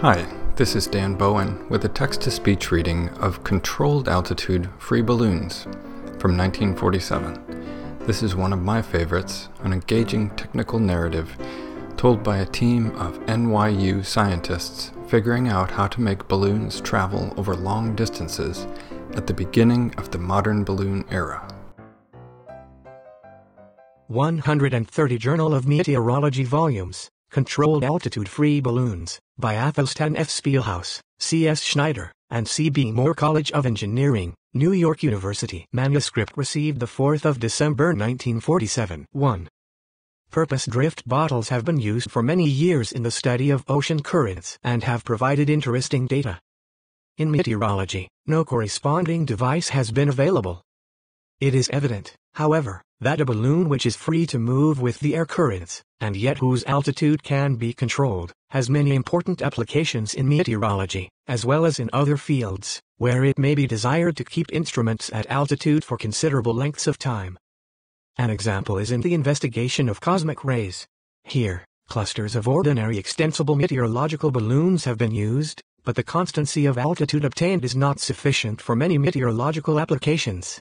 Hi, this is Dan Bowen with a text to speech reading of Controlled Altitude Free Balloons from 1947. This is one of my favorites, an engaging technical narrative told by a team of NYU scientists figuring out how to make balloons travel over long distances at the beginning of the modern balloon era. 130 Journal of Meteorology Volumes, Controlled Altitude Free Balloons, by Athelstan F. Spilhaus, C. S. Schneider, and C. B. Moore College of Engineering, New York University. Manuscript received the 4th of December 1947. 1. Purpose drift bottles have been used for many years in the study of ocean currents and have provided interesting data. In meteorology, no corresponding device has been available. It is evident, however, that a balloon which is free to move with the air currents, and yet whose altitude can be controlled, has many important applications in meteorology, as well as in other fields, where it may be desired to keep instruments at altitude for considerable lengths of time. An example is in the investigation of cosmic rays. Here, clusters of ordinary extensible meteorological balloons have been used, but the constancy of altitude obtained is not sufficient for many meteorological applications.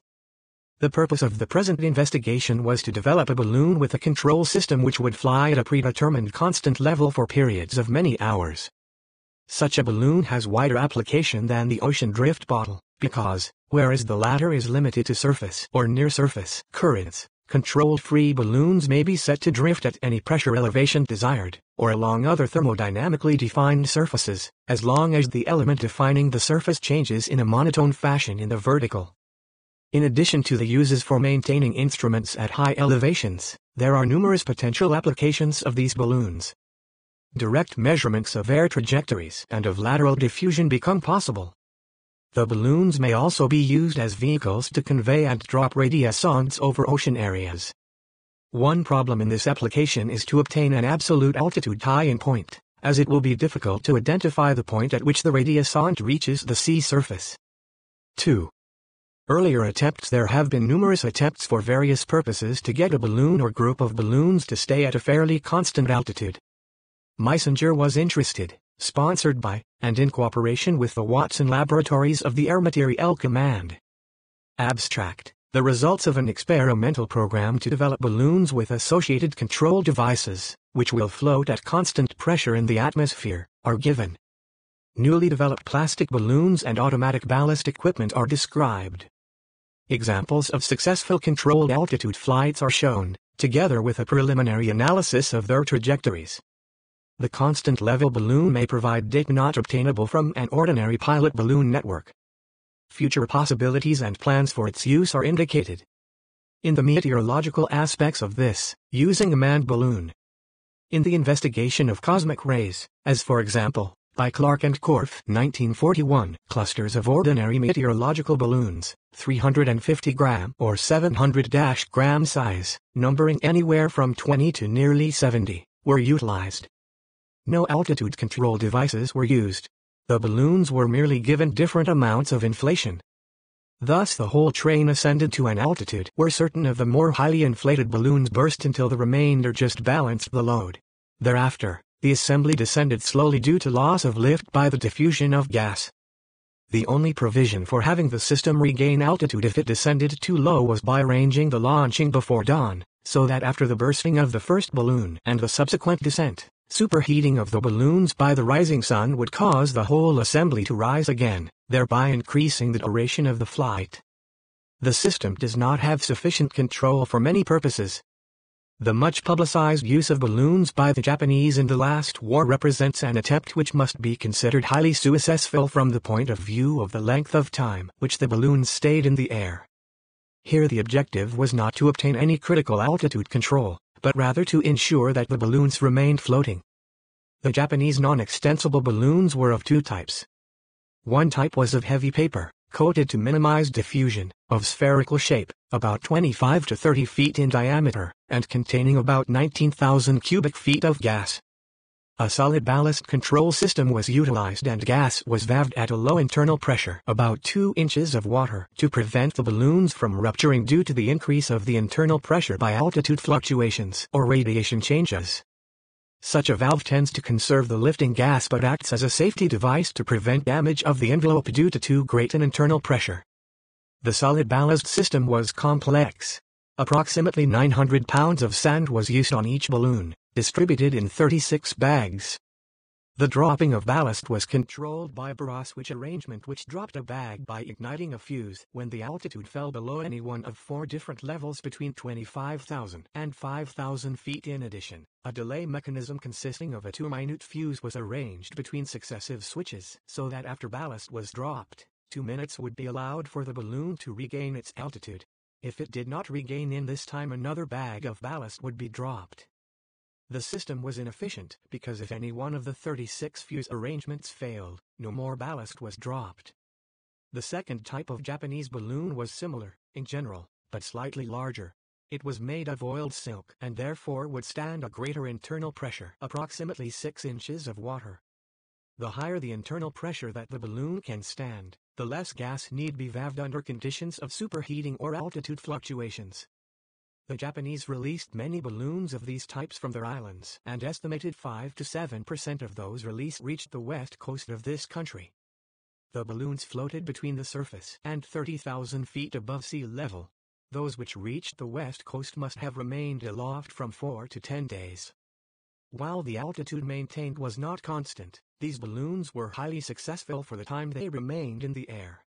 The purpose of the present investigation was to develop a balloon with a control system which would fly at a predetermined constant level for periods of many hours. Such a balloon has wider application than the ocean drift bottle, because, whereas the latter is limited to surface or near-surface currents, Controlled free balloons may be set to drift at any pressure elevation desired, or along other thermodynamically defined surfaces, as long as the element defining the surface changes in a monotone fashion in the vertical. In addition to the uses for maintaining instruments at high elevations, there are numerous potential applications of these balloons. Direct measurements of air trajectories and of lateral diffusion become possible, the balloons may also be used as vehicles to convey and drop radiosondes over ocean areas. One problem in this application is to obtain an absolute altitude tie-in point, as it will be difficult to identify the point at which the radiosonde reaches the sea surface. 2. Earlier attempts There have been numerous attempts for various purposes to get a balloon or group of balloons to stay at a fairly constant altitude. Meisinger was interested, sponsored by, and in cooperation with the Watson Laboratories of the Air Materiel Command. Abstract The results of an experimental program to develop balloons with associated control devices, which will float at constant pressure in the atmosphere, are given. Newly developed plastic balloons and automatic ballast equipment are described. Examples of successful controlled altitude flights are shown, together with a preliminary analysis of their trajectories. The constant level balloon may provide data not obtainable from an ordinary pilot balloon network. Future possibilities and plans for its use are indicated. In the meteorological aspects of this, using a manned balloon. In the investigation of cosmic rays, as for example, by Clark and Korff 1941, clusters of ordinary meteorological balloons, 350 gram or 700 gram size, numbering anywhere from 20 to nearly 70, were utilized. No altitude control devices were used. The balloons were merely given different amounts of inflation. Thus the whole train ascended to an altitude where certain of the more highly inflated balloons burst until the remainder just balanced the load. Thereafter, the assembly descended slowly due to loss of lift by the diffusion of gas. The only provision for having the system regain altitude if it descended too low was by arranging the launching before dawn, so that after the bursting of the first balloon and the subsequent descent, Superheating of the balloons by the rising sun would cause the whole assembly to rise again, thereby increasing the duration of the flight. The system does not have sufficient control for many purposes. The much publicized use of balloons by the Japanese in the last war represents an attempt which must be considered highly successful from the point of view of the length of time which the balloons stayed in the air. Here the objective was not to obtain any critical altitude control, but rather to ensure that the balloons remained floating. The Japanese non-extensible balloons were of two types. One type was of heavy paper, coated to minimize diffusion, of spherical shape, about 25 to 30 feet in diameter, and containing about 19,000 cubic feet of gas. A solid ballast control system was utilized and gas was valved at a low internal pressure about 2 inches of water to prevent the balloons from rupturing due to the increase of the internal pressure by altitude fluctuations or radiation changes. Such a valve tends to conserve the lifting gas but acts as a safety device to prevent damage of the envelope due to too great an internal pressure. The solid ballast system was complex. Approximately 900 pounds of sand was used on each balloon, distributed in 36 bags. The dropping of ballast was controlled by a barrage switch arrangement which dropped a bag by igniting a fuse when the altitude fell below any one of four different levels between 25,000 and 5,000 feet in addition. A delay mechanism consisting of a two-minute fuse was arranged between successive switches so that after ballast was dropped, two minutes would be allowed for the balloon to regain its altitude. If it did not regain in this time another bag of ballast would be dropped. The system was inefficient because if any one of the 36 fuse arrangements failed, no more ballast was dropped. The second type of Japanese balloon was similar, in general, but slightly larger. It was made of oiled silk and therefore would stand a greater internal pressure, approximately 6 inches of water. The higher the internal pressure that the balloon can stand, the less gas need be valved under conditions of superheating or altitude fluctuations. The Japanese released many balloons of these types from their islands and estimated 5 to 7% of those released reached the west coast of this country. The balloons floated between the surface and 30,000 feet above sea level. Those which reached the west coast must have remained aloft from 4 to 10 days. While the altitude maintained was not constant, these balloons were highly successful for the time they remained in the air.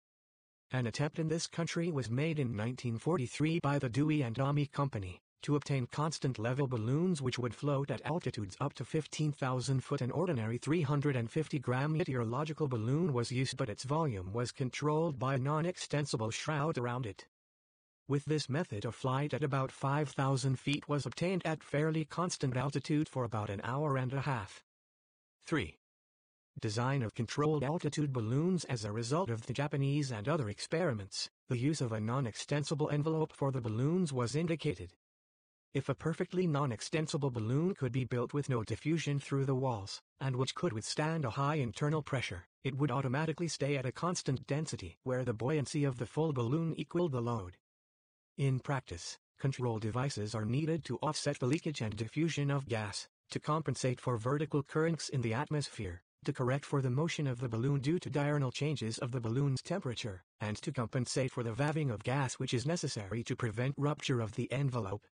An attempt in this country was made in 1943 by the Dewey and Almy Company to obtain constant level balloons which would float at altitudes up to 15,000 foot. An ordinary 350 gram meteorological balloon was used but its volume was controlled by a non-extensible shroud around it. With this method a flight at about 5,000 feet was obtained at fairly constant altitude for about an hour and a half. 3. Design of controlled altitude balloons as a result of the Japanese and other experiments, the use of a non-extensible envelope for the balloons was indicated. If a perfectly non-extensible balloon could be built with no diffusion through the walls, and which could withstand a high internal pressure, it would automatically stay at a constant density where the buoyancy of the full balloon equaled the load. In practice, control devices are needed to offset the leakage and diffusion of gas, to compensate for vertical currents in the atmosphere, to correct for the motion of the balloon due to diurnal changes of the balloon's temperature, and to compensate for the valving of gas which is necessary to prevent rupture of the envelope.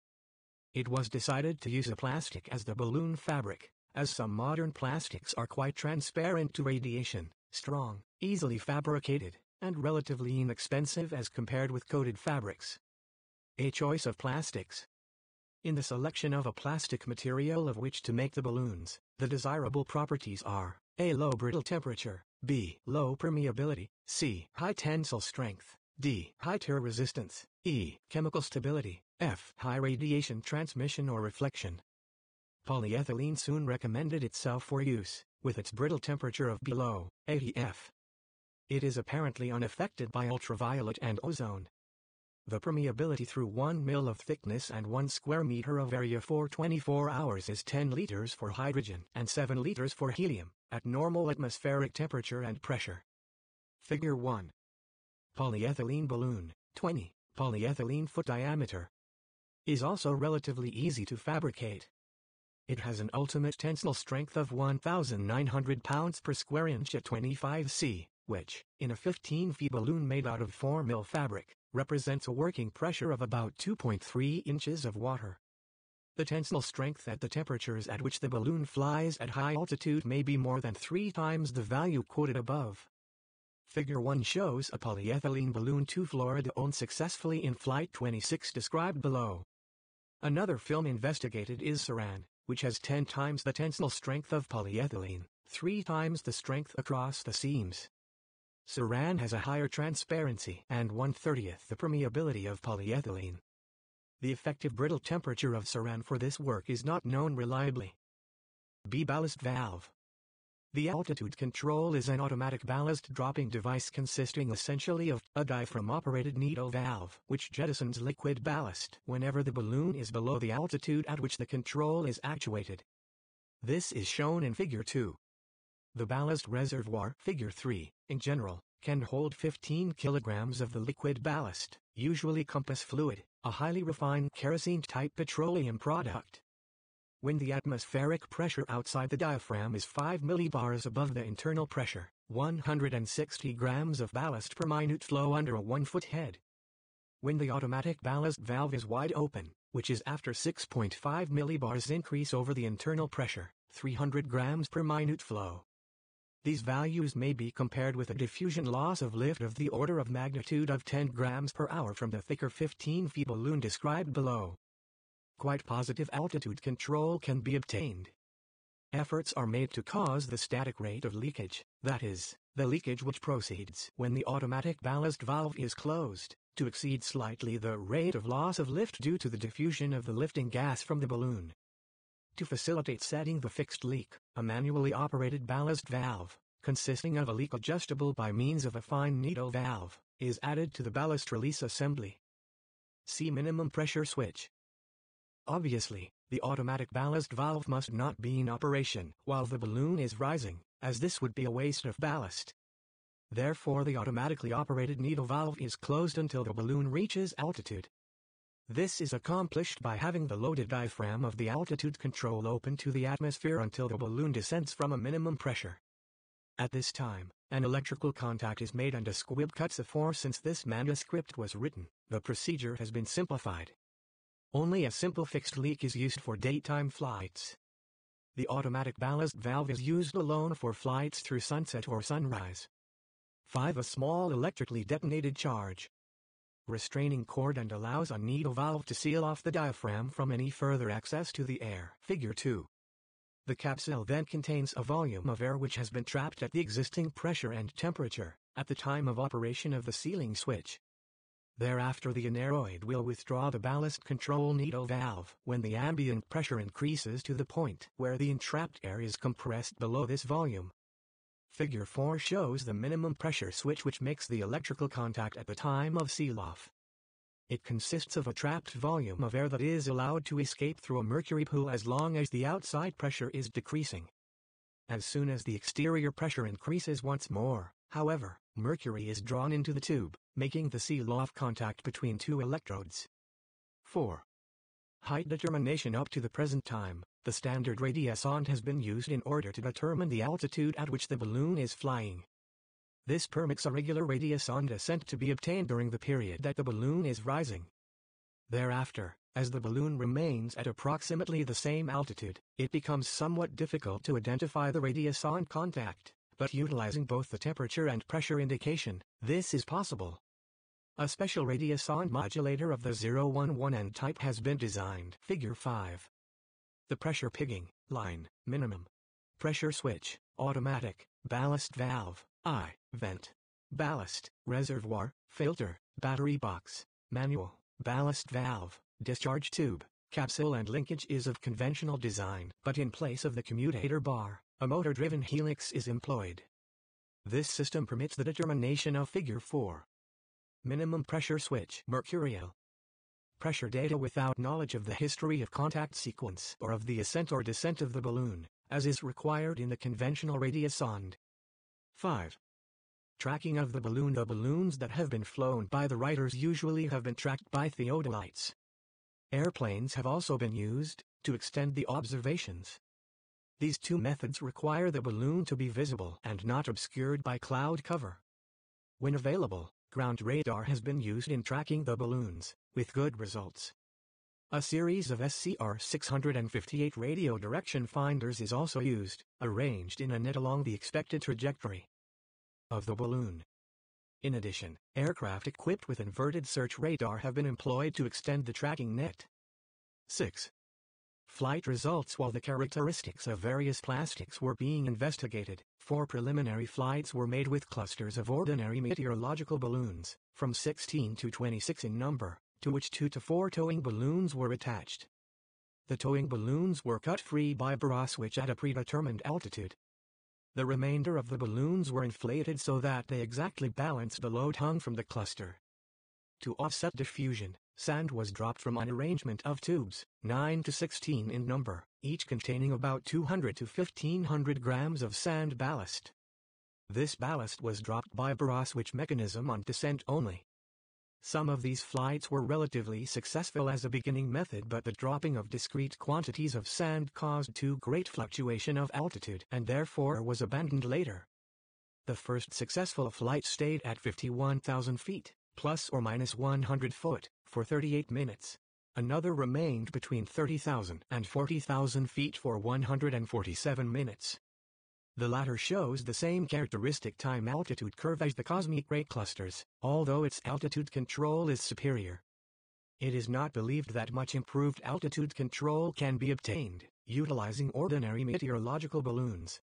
It was decided to use a plastic as the balloon fabric, as some modern plastics are quite transparent to radiation, strong, easily fabricated, and relatively inexpensive as compared with coated fabrics. A choice of plastics. In the selection of a plastic material of which to make the balloons, the desirable properties are a. Low brittle temperature. B. Low permeability. C. High tensile strength. D. High tear resistance. E. Chemical stability. F. High radiation transmission or reflection. Polyethylene soon recommended itself for use, with its brittle temperature of below 80 F. It is apparently unaffected by ultraviolet and ozone, the permeability through 1 mil of thickness and 1 square meter of area for 24 hours is 10 liters for hydrogen and 7 liters for helium, at normal atmospheric temperature and pressure. Figure 1. Polyethylene balloon, 20, polyethylene foot diameter. Is also relatively easy to fabricate. It has an ultimate tensile strength of 1,900 pounds per square inch at 25 C, which, in a 15 feet balloon made out of 4 mil fabric, represents a working pressure of about 2.3 inches of water. The tensile strength at the temperatures at which the balloon flies at high altitude may be more than three times the value quoted above. Figure 1 shows a polyethylene balloon to Florida owned successfully in Flight 26 described below. Another film investigated is Saran, which has 10 times the tensile strength of polyethylene, 3 times the strength across the seams. Saran has a higher transparency and one-thirtieth the permeability of polyethylene. The effective brittle temperature of Saran for this work is not known reliably. B ballast valve. The altitude control is an automatic ballast dropping device consisting essentially of a diaphragm-operated needle valve which jettisons liquid ballast whenever the balloon is below the altitude at which the control is actuated. This is shown in Figure 2. The ballast reservoir, figure 3, in general, can hold 15 kilograms of the liquid ballast, usually compass fluid, a highly refined kerosene-type petroleum product. When the atmospheric pressure outside the diaphragm is 5 millibars above the internal pressure, 160 grams of ballast per minute flow under a 1-foot head. When the automatic ballast valve is wide open, which is after 6.5 millibars increase over the internal pressure, 300 grams per minute flow. These values may be compared with a diffusion loss of lift of the order of magnitude of 10 grams per hour from the thicker 15 feet balloon described below. Quite positive altitude control can be obtained. Efforts are made to cause the static rate of leakage, that is, the leakage which proceeds when the automatic ballast valve is closed, to exceed slightly the rate of loss of lift due to the diffusion of the lifting gas from the balloon. To facilitate setting the fixed leak, a manually operated ballast valve, consisting of a leak adjustable by means of a fine needle valve, is added to the ballast release assembly. See minimum pressure switch. Obviously, the automatic ballast valve must not be in operation while the balloon is rising, as this would be a waste of ballast. Therefore the automatically operated needle valve is closed until the balloon reaches altitude. This is accomplished by having the loaded diaphragm of the altitude control open to the atmosphere until the balloon descends from a minimum pressure. At this time, an electrical contact is made and a squib cuts a for since this manuscript was written, the procedure has been simplified. Only a simple fixed leak is used for daytime flights. The automatic ballast valve is used alone for flights through sunset or sunrise. 5. A small electrically detonated charge. Restraining cord and allows a needle valve to seal off the diaphragm from any further access to the air. Figure 2. The capsule then contains a volume of air which has been trapped at the existing pressure and temperature at the time of operation of the sealing switch. Thereafter the aneroid will withdraw the ballast control needle valve when the ambient pressure increases to the point where the entrapped air is compressed below this volume. Figure 4 shows the minimum pressure switch which makes the electrical contact at the time of seal-off. It consists of a trapped volume of air that is allowed to escape through a mercury pool as long as the outside pressure is decreasing. As soon as the exterior pressure increases once more, however, mercury is drawn into the tube, making the seal-off contact between two electrodes. 4. Height determination Up to the present time, the standard radiosonde has been used in order to determine the altitude at which the balloon is flying. This permits a regular radiosonde ascent to be obtained during the period that the balloon is rising. Thereafter, as the balloon remains at approximately the same altitude, it becomes somewhat difficult to identify the radiosonde contact but utilizing both the temperature and pressure indication, this is possible. A special radiosonde modulator of the 011N type has been designed. Figure 5. The pressure pigging, line, minimum. Pressure switch, automatic, ballast valve, I, vent. Ballast, reservoir, filter, battery box, manual, ballast valve, discharge tube, capsule and linkage is of conventional design, but in place of the commutator bar, a motor-driven helix is employed. This system permits the determination of figure 4. Minimum pressure switch mercurial. Pressure data without knowledge of the history of contact sequence or of the ascent or descent of the balloon, as is required in the conventional radiosonde. 5. Tracking of the balloon The balloons that have been flown by the writers usually have been tracked by theodolites. Airplanes have also been used to extend the observations. These two methods require the balloon to be visible and not obscured by cloud cover. When available, ground radar has been used in tracking the balloons, with good results. A series of SCR 658 radio direction finders is also used, arranged in a net along the expected trajectory of the balloon. In addition, aircraft equipped with inverted search radar have been employed to extend the tracking net. 6 flight results while the characteristics of various plastics were being investigated. Four preliminary flights were made with clusters of ordinary meteorological balloons, from 16 to 26 in number, to which two to four towing balloons were attached. The towing balloons were cut free by a switch at a predetermined altitude. The remainder of the balloons were inflated so that they exactly balanced the load hung from the cluster. To offset diffusion, Sand was dropped from an arrangement of tubes, 9 to 16 in number, each containing about 200 to 1500 grams of sand ballast. This ballast was dropped by a switch mechanism on descent only. Some of these flights were relatively successful as a beginning method but the dropping of discrete quantities of sand caused too great fluctuation of altitude and therefore was abandoned later. The first successful flight stayed at 51,000 feet, plus or minus 100 foot, for 38 minutes. Another remained between 30,000 and 40,000 feet for 147 minutes. The latter shows the same characteristic time-altitude curve as the cosmic ray clusters, although its altitude control is superior. It is not believed that much improved altitude control can be obtained, utilizing ordinary meteorological balloons.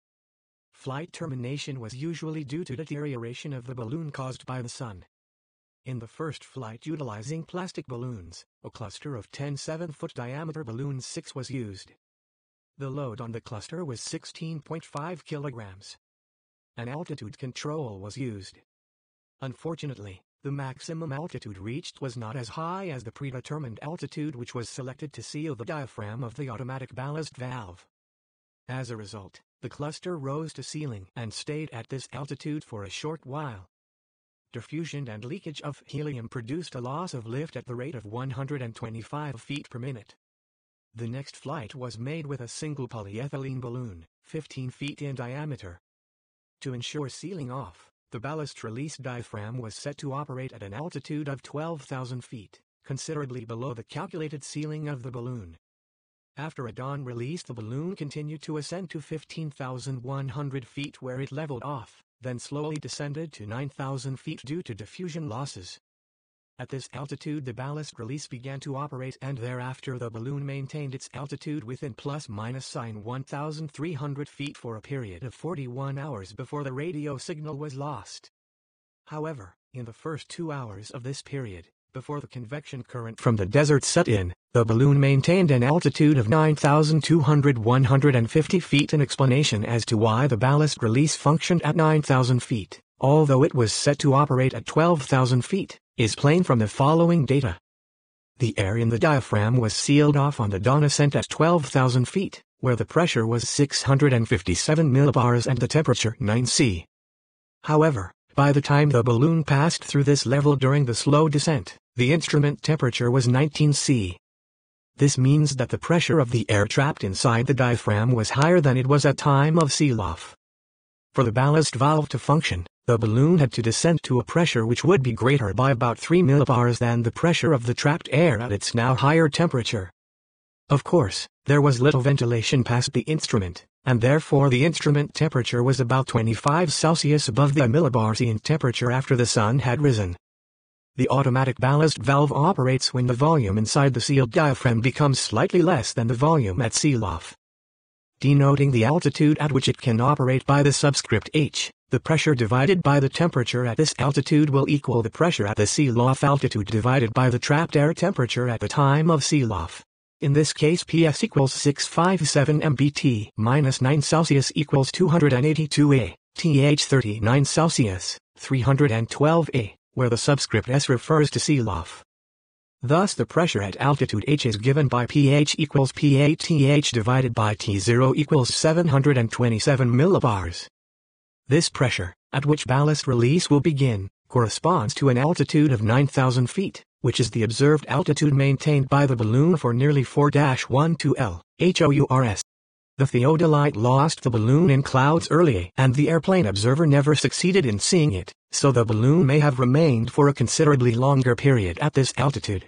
Flight termination was usually due to deterioration of the balloon caused by the sun. In the first flight utilizing plastic balloons, a cluster of 10 7-foot diameter balloons 6 was used. The load on the cluster was 16.5 kilograms. An altitude control was used. Unfortunately, the maximum altitude reached was not as high as the predetermined altitude which was selected to seal the diaphragm of the automatic ballast valve. As a result, the cluster rose to ceiling and stayed at this altitude for a short while diffusion and leakage of helium produced a loss of lift at the rate of 125 feet per minute. The next flight was made with a single polyethylene balloon, 15 feet in diameter. To ensure sealing off, the ballast release diaphragm was set to operate at an altitude of 12,000 feet, considerably below the calculated ceiling of the balloon. After a dawn release the balloon continued to ascend to 15,100 feet where it leveled off then slowly descended to 9,000 feet due to diffusion losses. At this altitude the ballast release began to operate and thereafter the balloon maintained its altitude within plus minus sign 1,300 feet for a period of 41 hours before the radio signal was lost. However, in the first two hours of this period, before the convection current from the desert set in, the balloon maintained an altitude of 9,200 150 feet an explanation as to why the ballast release functioned at 9,000 feet, although it was set to operate at 12,000 feet, is plain from the following data. The air in the diaphragm was sealed off on the dawn ascent at 12,000 feet, where the pressure was 657 millibars and the temperature 9 C. However, by the time the balloon passed through this level during the slow descent, the instrument temperature was 19 C. This means that the pressure of the air trapped inside the diaphragm was higher than it was at time of seal-off. For the ballast valve to function, the balloon had to descend to a pressure which would be greater by about 3 millibars than the pressure of the trapped air at its now higher temperature. Of course, there was little ventilation past the instrument, and therefore the instrument temperature was about 25 Celsius above the millibar temperature after the sun had risen. The automatic ballast valve operates when the volume inside the sealed diaphragm becomes slightly less than the volume at seal-off. Denoting the altitude at which it can operate by the subscript h, the pressure divided by the temperature at this altitude will equal the pressure at the seal-off altitude divided by the trapped air temperature at the time of seal-off. In this case PS equals 657 MBT minus 9 Celsius equals 282 A, TH 39 Celsius, 312 A where the subscript s refers to seal-off. Thus the pressure at altitude h is given by pH equals PATH divided by T0 equals 727 millibars. This pressure, at which ballast release will begin, corresponds to an altitude of 9,000 feet, which is the observed altitude maintained by the balloon for nearly 4-12 L, HOURS. The theodolite lost the balloon in clouds early and the airplane observer never succeeded in seeing it, so the balloon may have remained for a considerably longer period at this altitude.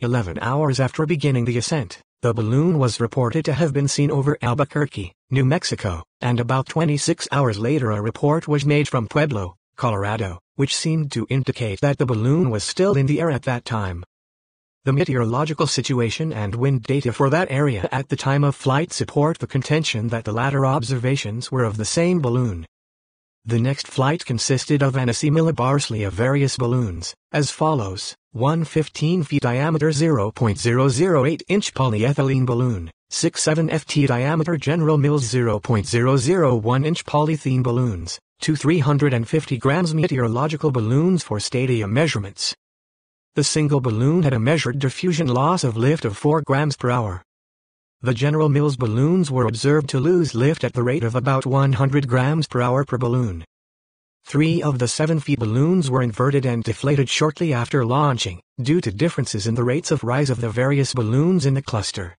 Eleven hours after beginning the ascent, the balloon was reported to have been seen over Albuquerque, New Mexico, and about 26 hours later a report was made from Pueblo, Colorado, which seemed to indicate that the balloon was still in the air at that time. The meteorological situation and wind data for that area at the time of flight support the contention that the latter observations were of the same balloon. The next flight consisted of an assimilabarsely of various balloons, as follows, one 15 feet diameter 0.008 inch polyethylene balloon, 6-7 ft diameter General Mills 0.001 inch polythene balloons, two 350 grams meteorological balloons for stadium measurements, the single balloon had a measured diffusion loss of lift of 4 grams per hour. The General Mills balloons were observed to lose lift at the rate of about 100 grams per hour per balloon. Three of the 7 feet balloons were inverted and deflated shortly after launching, due to differences in the rates of rise of the various balloons in the cluster.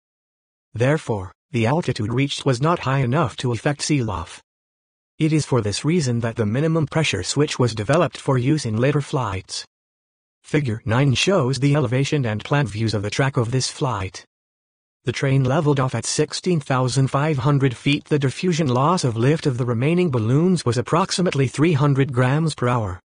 Therefore, the altitude reached was not high enough to effect seal-off. It is for this reason that the minimum pressure switch was developed for use in later flights. Figure 9 shows the elevation and plan views of the track of this flight. The train leveled off at 16,500 feet. The diffusion loss of lift of the remaining balloons was approximately 300 grams per hour.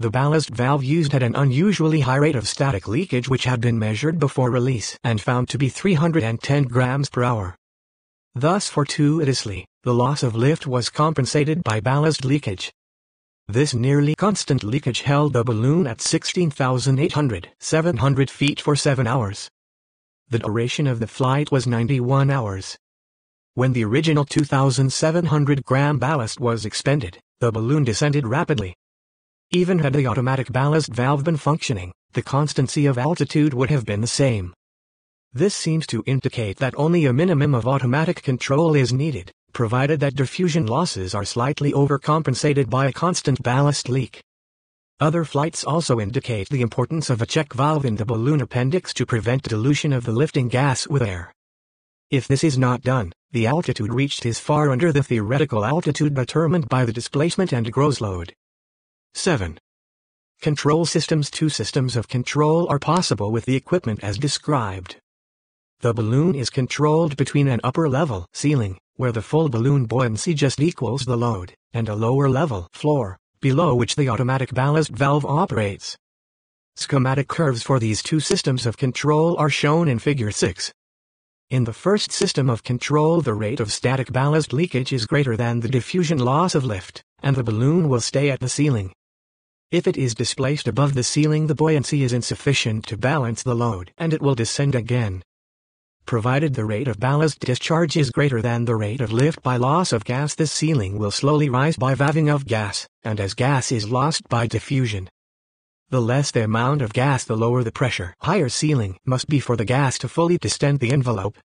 The ballast valve used had an unusually high rate of static leakage which had been measured before release and found to be 310 grams per hour. Thus fortuitously, the loss of lift was compensated by ballast leakage. This nearly constant leakage held the balloon at 16,800 700 feet for 7 hours. The duration of the flight was 91 hours. When the original 2,700 gram ballast was expended, the balloon descended rapidly. Even had the automatic ballast valve been functioning, the constancy of altitude would have been the same. This seems to indicate that only a minimum of automatic control is needed, provided that diffusion losses are slightly overcompensated by a constant ballast leak. Other flights also indicate the importance of a check valve in the balloon appendix to prevent dilution of the lifting gas with air. If this is not done, the altitude reached is far under the theoretical altitude determined by the displacement and gross load. 7. Control systems Two systems of control are possible with the equipment as described. The balloon is controlled between an upper level ceiling, where the full balloon buoyancy just equals the load, and a lower level floor, below which the automatic ballast valve operates. Schematic curves for these two systems of control are shown in Figure 6. In the first system of control the rate of static ballast leakage is greater than the diffusion loss of lift, and the balloon will stay at the ceiling. If it is displaced above the ceiling the buoyancy is insufficient to balance the load and it will descend again provided the rate of ballast discharge is greater than the rate of lift by loss of gas the ceiling will slowly rise by valving of gas, and as gas is lost by diffusion. The less the amount of gas the lower the pressure. Higher ceiling must be for the gas to fully distend the envelope.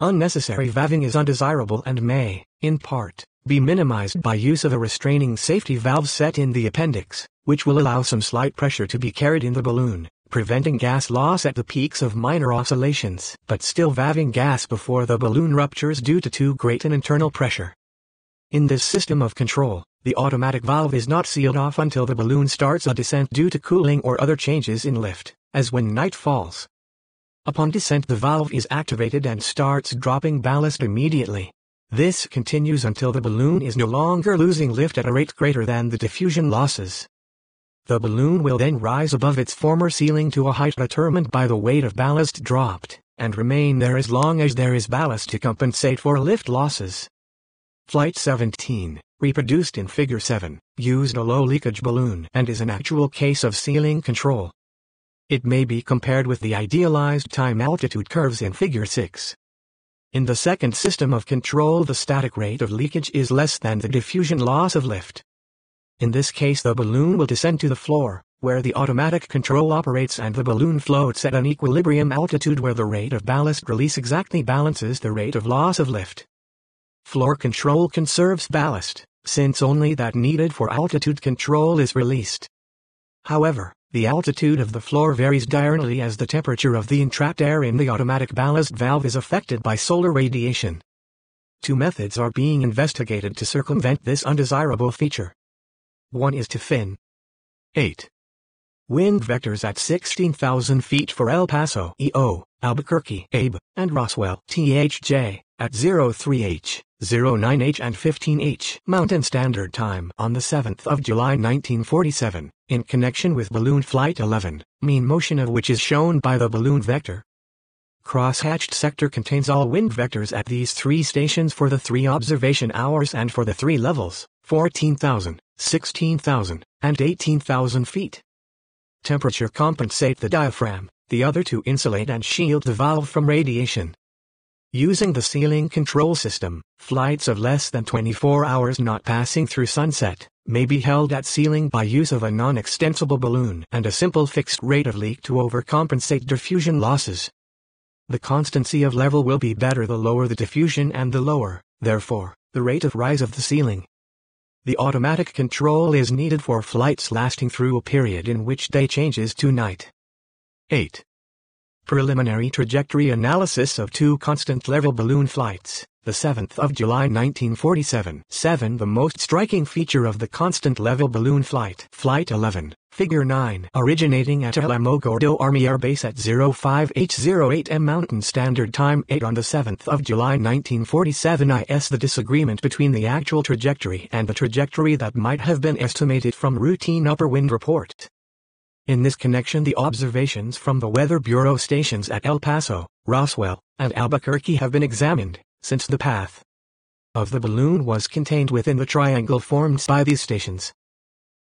Unnecessary valving is undesirable and may, in part, be minimized by use of a restraining safety valve set in the appendix, which will allow some slight pressure to be carried in the balloon preventing gas loss at the peaks of minor oscillations, but still valving gas before the balloon ruptures due to too great an internal pressure. In this system of control, the automatic valve is not sealed off until the balloon starts a descent due to cooling or other changes in lift, as when night falls. Upon descent the valve is activated and starts dropping ballast immediately. This continues until the balloon is no longer losing lift at a rate greater than the diffusion losses. The balloon will then rise above its former ceiling to a height determined by the weight of ballast dropped, and remain there as long as there is ballast to compensate for lift losses. Flight 17, reproduced in Figure 7, used a low leakage balloon and is an actual case of ceiling control. It may be compared with the idealized time altitude curves in Figure 6. In the second system of control the static rate of leakage is less than the diffusion loss of lift. In this case the balloon will descend to the floor, where the automatic control operates and the balloon floats at an equilibrium altitude where the rate of ballast release exactly balances the rate of loss of lift. Floor control conserves ballast, since only that needed for altitude control is released. However, the altitude of the floor varies diurnally as the temperature of the entrapped air in the automatic ballast valve is affected by solar radiation. Two methods are being investigated to circumvent this undesirable feature. 1 is to fin. 8. Wind vectors at 16,000 feet for El Paso EO, Albuquerque ABE, and Roswell THJ, at 03H, 09H and 15H Mountain Standard Time on the 7th of July 1947, in connection with Balloon Flight 11, mean motion of which is shown by the balloon vector. Crosshatched sector contains all wind vectors at these three stations for the three observation hours and for the three levels, 14,000, 16,000, and 18,000 feet. Temperature compensate the diaphragm, the other to insulate and shield the valve from radiation. Using the ceiling control system, flights of less than 24 hours not passing through sunset may be held at ceiling by use of a non-extensible balloon and a simple fixed rate of leak to overcompensate diffusion losses. The constancy of level will be better the lower the diffusion and the lower, therefore, the rate of rise of the ceiling. The automatic control is needed for flights lasting through a period in which day changes to night. 8. Preliminary trajectory analysis of two constant level balloon flights the 7th of July 1947. 7. The most striking feature of the constant level balloon flight. Flight 11, Figure 9. Originating at Alamogordo Army Air Base at 05H08M Mountain Standard Time 8 on the 7th of July 1947 IS The disagreement between the actual trajectory and the trajectory that might have been estimated from routine upper wind report. In this connection the observations from the Weather Bureau stations at El Paso, Roswell, and Albuquerque have been examined since the path of the balloon was contained within the triangle formed by these stations.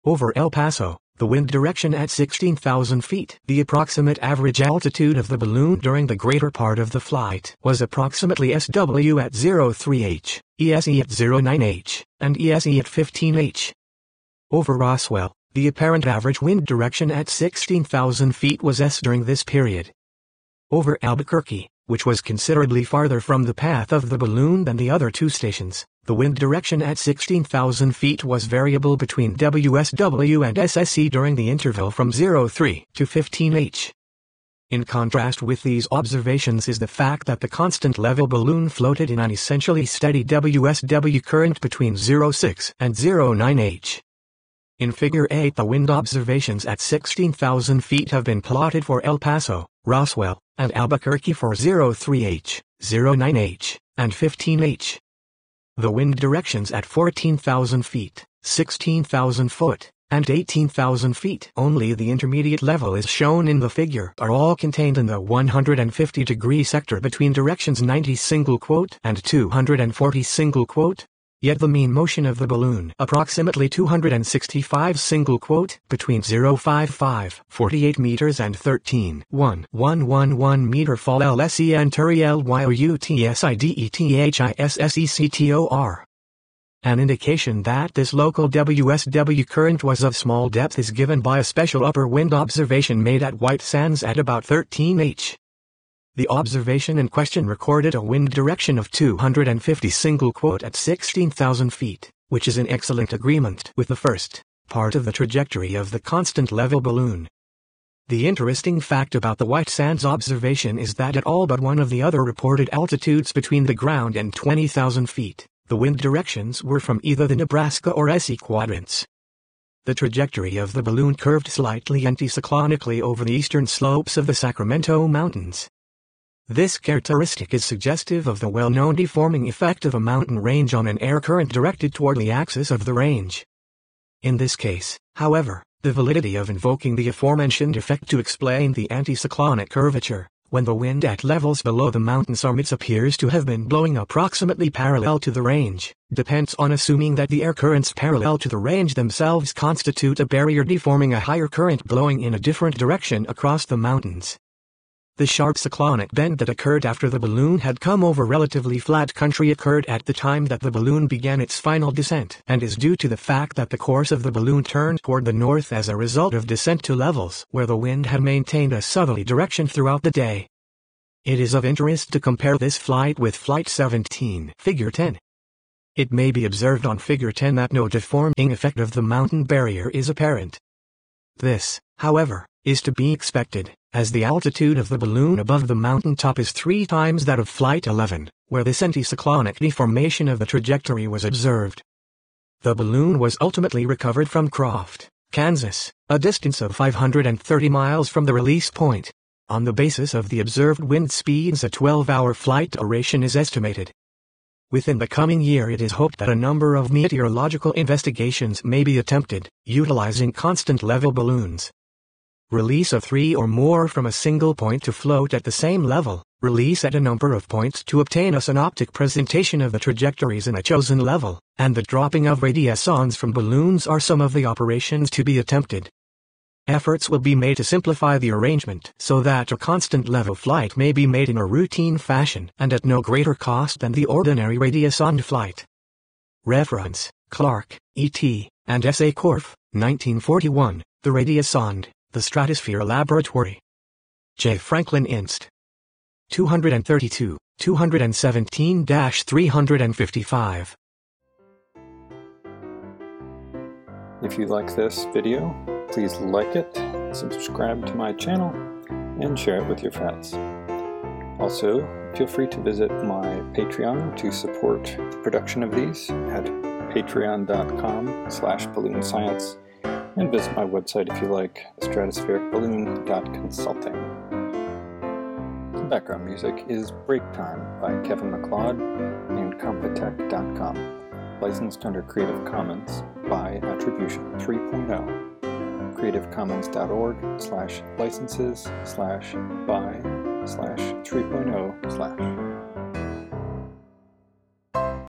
Over El Paso, the wind direction at 16,000 feet. The approximate average altitude of the balloon during the greater part of the flight was approximately SW at 03H, ESE at 09H, and ESE at 15H. Over Roswell, the apparent average wind direction at 16,000 feet was S during this period. Over Albuquerque, which was considerably farther from the path of the balloon than the other two stations. The wind direction at 16,000 feet was variable between WSW and SSE during the interval from 03 to 15H. In contrast with these observations is the fact that the constant level balloon floated in an essentially steady WSW current between 06 and 09H. In Figure 8 the wind observations at 16,000 feet have been plotted for El Paso, Roswell, and Albuquerque for 03H, 09H, and 15H. The wind directions at 14,000 feet, 16,000 foot, and 18,000 feet. Only the intermediate level is shown in the figure are all contained in the 150 degree sector between directions 90 single quote and 240 single quote. Yet the mean motion of the balloon approximately 265 single quote between 055 48 meters and 13 1 111 meter fall LSE Anturi LYOUTSIDETHISSECTOR. An indication that this local WSW current was of small depth is given by a special upper wind observation made at White Sands at about 13 H. The observation in question recorded a wind direction of 250 single quote at 16,000 feet, which is in excellent agreement with the first part of the trajectory of the constant level balloon. The interesting fact about the White Sands observation is that at all but one of the other reported altitudes between the ground and 20,000 feet, the wind directions were from either the Nebraska or SE quadrants. The trajectory of the balloon curved slightly anticyclonically over the eastern slopes of the Sacramento Mountains, this characteristic is suggestive of the well-known deforming effect of a mountain range on an air current directed toward the axis of the range. In this case, however, the validity of invoking the aforementioned effect to explain the anticyclonic curvature, when the wind at levels below the mountain summits appears to have been blowing approximately parallel to the range, depends on assuming that the air currents parallel to the range themselves constitute a barrier deforming a higher current blowing in a different direction across the mountains. The sharp cyclonic bend that occurred after the balloon had come over relatively flat country occurred at the time that the balloon began its final descent and is due to the fact that the course of the balloon turned toward the north as a result of descent to levels where the wind had maintained a southerly direction throughout the day. It is of interest to compare this flight with Flight 17, Figure 10. It may be observed on Figure 10 that no deforming effect of the mountain barrier is apparent. This, however, is to be expected, as the altitude of the balloon above the mountain top is three times that of Flight 11, where this anticyclonic deformation of the trajectory was observed. The balloon was ultimately recovered from Croft, Kansas, a distance of 530 miles from the release point. On the basis of the observed wind speeds a 12-hour flight duration is estimated. Within the coming year it is hoped that a number of meteorological investigations may be attempted, utilizing constant level balloons release of three or more from a single point to float at the same level, release at a number of points to obtain a synoptic presentation of the trajectories in a chosen level, and the dropping of radiosondes from balloons are some of the operations to be attempted. Efforts will be made to simplify the arrangement so that a constant level flight may be made in a routine fashion and at no greater cost than the ordinary radiosonde flight. Reference, Clark, E.T., and S. A. Korff, 1941, The Radiosonde. The Stratosphere Laboratory. J. Franklin Inst. 232, 217-355. If you like this video, please like it, subscribe to my channel, and share it with your friends. Also, feel free to visit my Patreon to support the production of these at patreon.com slash balloonscience and visit my website if you like, stratosphericballoon.consulting. The background music is Break Time by Kevin MacLeod incompetech.com, licensed under Creative Commons by Attribution 3.0, creativecommons.org slash licenses slash by slash 3.0 slash.